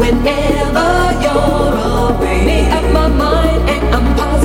whenever you're away. Make up my mind and I'm positive.